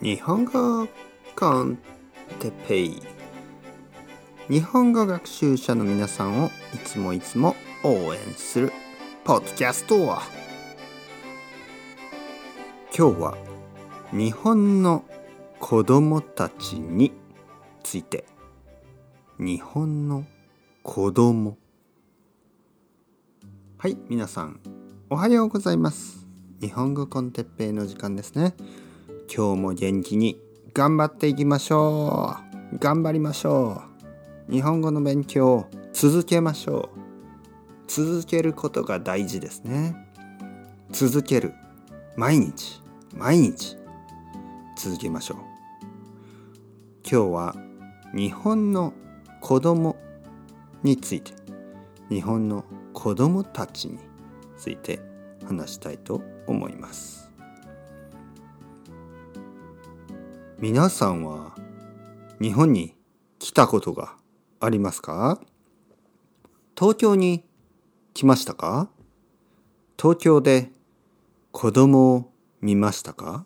日本語コンテペイ。日本語学習者の皆さんをいつもいつも応援するポッドキャスト今日は日本の子供たちについて。日本の子供。はい皆さんおはようございます。日本語コンテッペイの時間ですね。今日も元気に頑張っていきましょう。頑張りましょう。日本語の勉強を続けましょう。続けることが大事ですね。続ける毎日毎日続けましょう。今日は日本の子供について日本の子供たちについて話したいと思います。皆さんは日本に来たことがありますか？東京に来ましたか？東京で子供を見ましたか？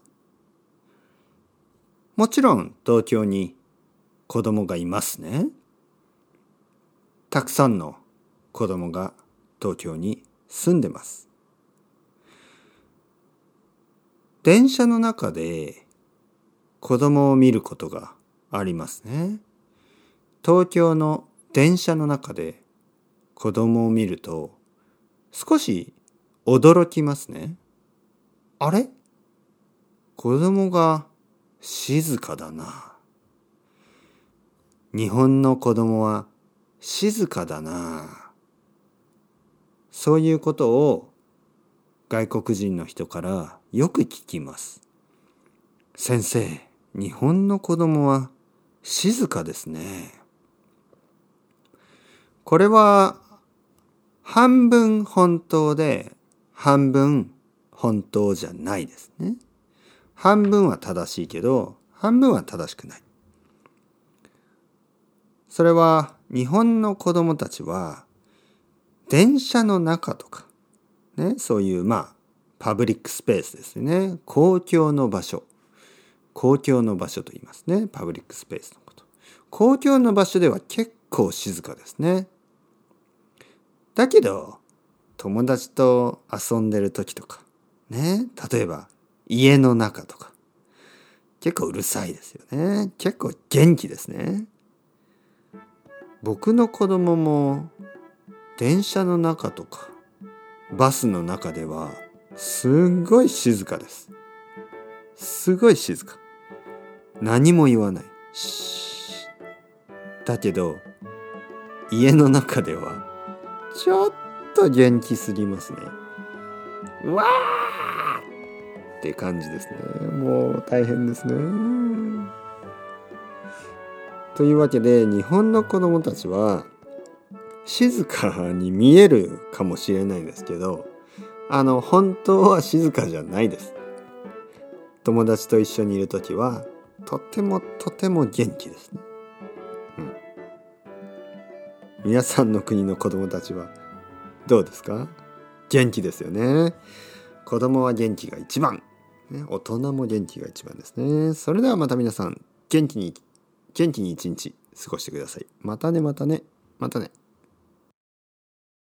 もちろん東京に子供がいますね。たくさんの子供が東京に住んでます。電車の中で子供を見ることがありますね。東京の電車の中で子供を見ると少し驚きますね。あれ？子供が静かだな。日本の子供は静かだな。そういうことを外国人の人からよく聞きます。先生、日本の子供は静かですね。これは半分本当で半分本当じゃないですね。半分は正しいけど半分は正しくない。それは日本の子供たちは電車の中とかね、そういうまあパブリックスペースですね公共の場所公共の場所と言いますね。パブリックスペースのこと。公共の場所では結構静かですね。だけど友達と遊んでる時とかね。例えば家の中とか。結構うるさいですよね。結構元気ですね。僕の子供も電車の中とかバスの中ではすっごい静かです。すごい静か。何も言わない。だけど家の中ではちょっと元気すぎますね。わーって感じですね。もう大変ですね。というわけで日本の子供たちは静かに見えるかもしれないですけどあの本当は静かじゃないです。友達と一緒にいる時はとてもとても元気ですね、うん、皆さんの国の子供たちはどうですか？元気ですよね。子供は元気が一番、ね、大人も元気が一番ですね。それではまた皆さん元気に元気に一日過ごしてください。またねまたねまたね。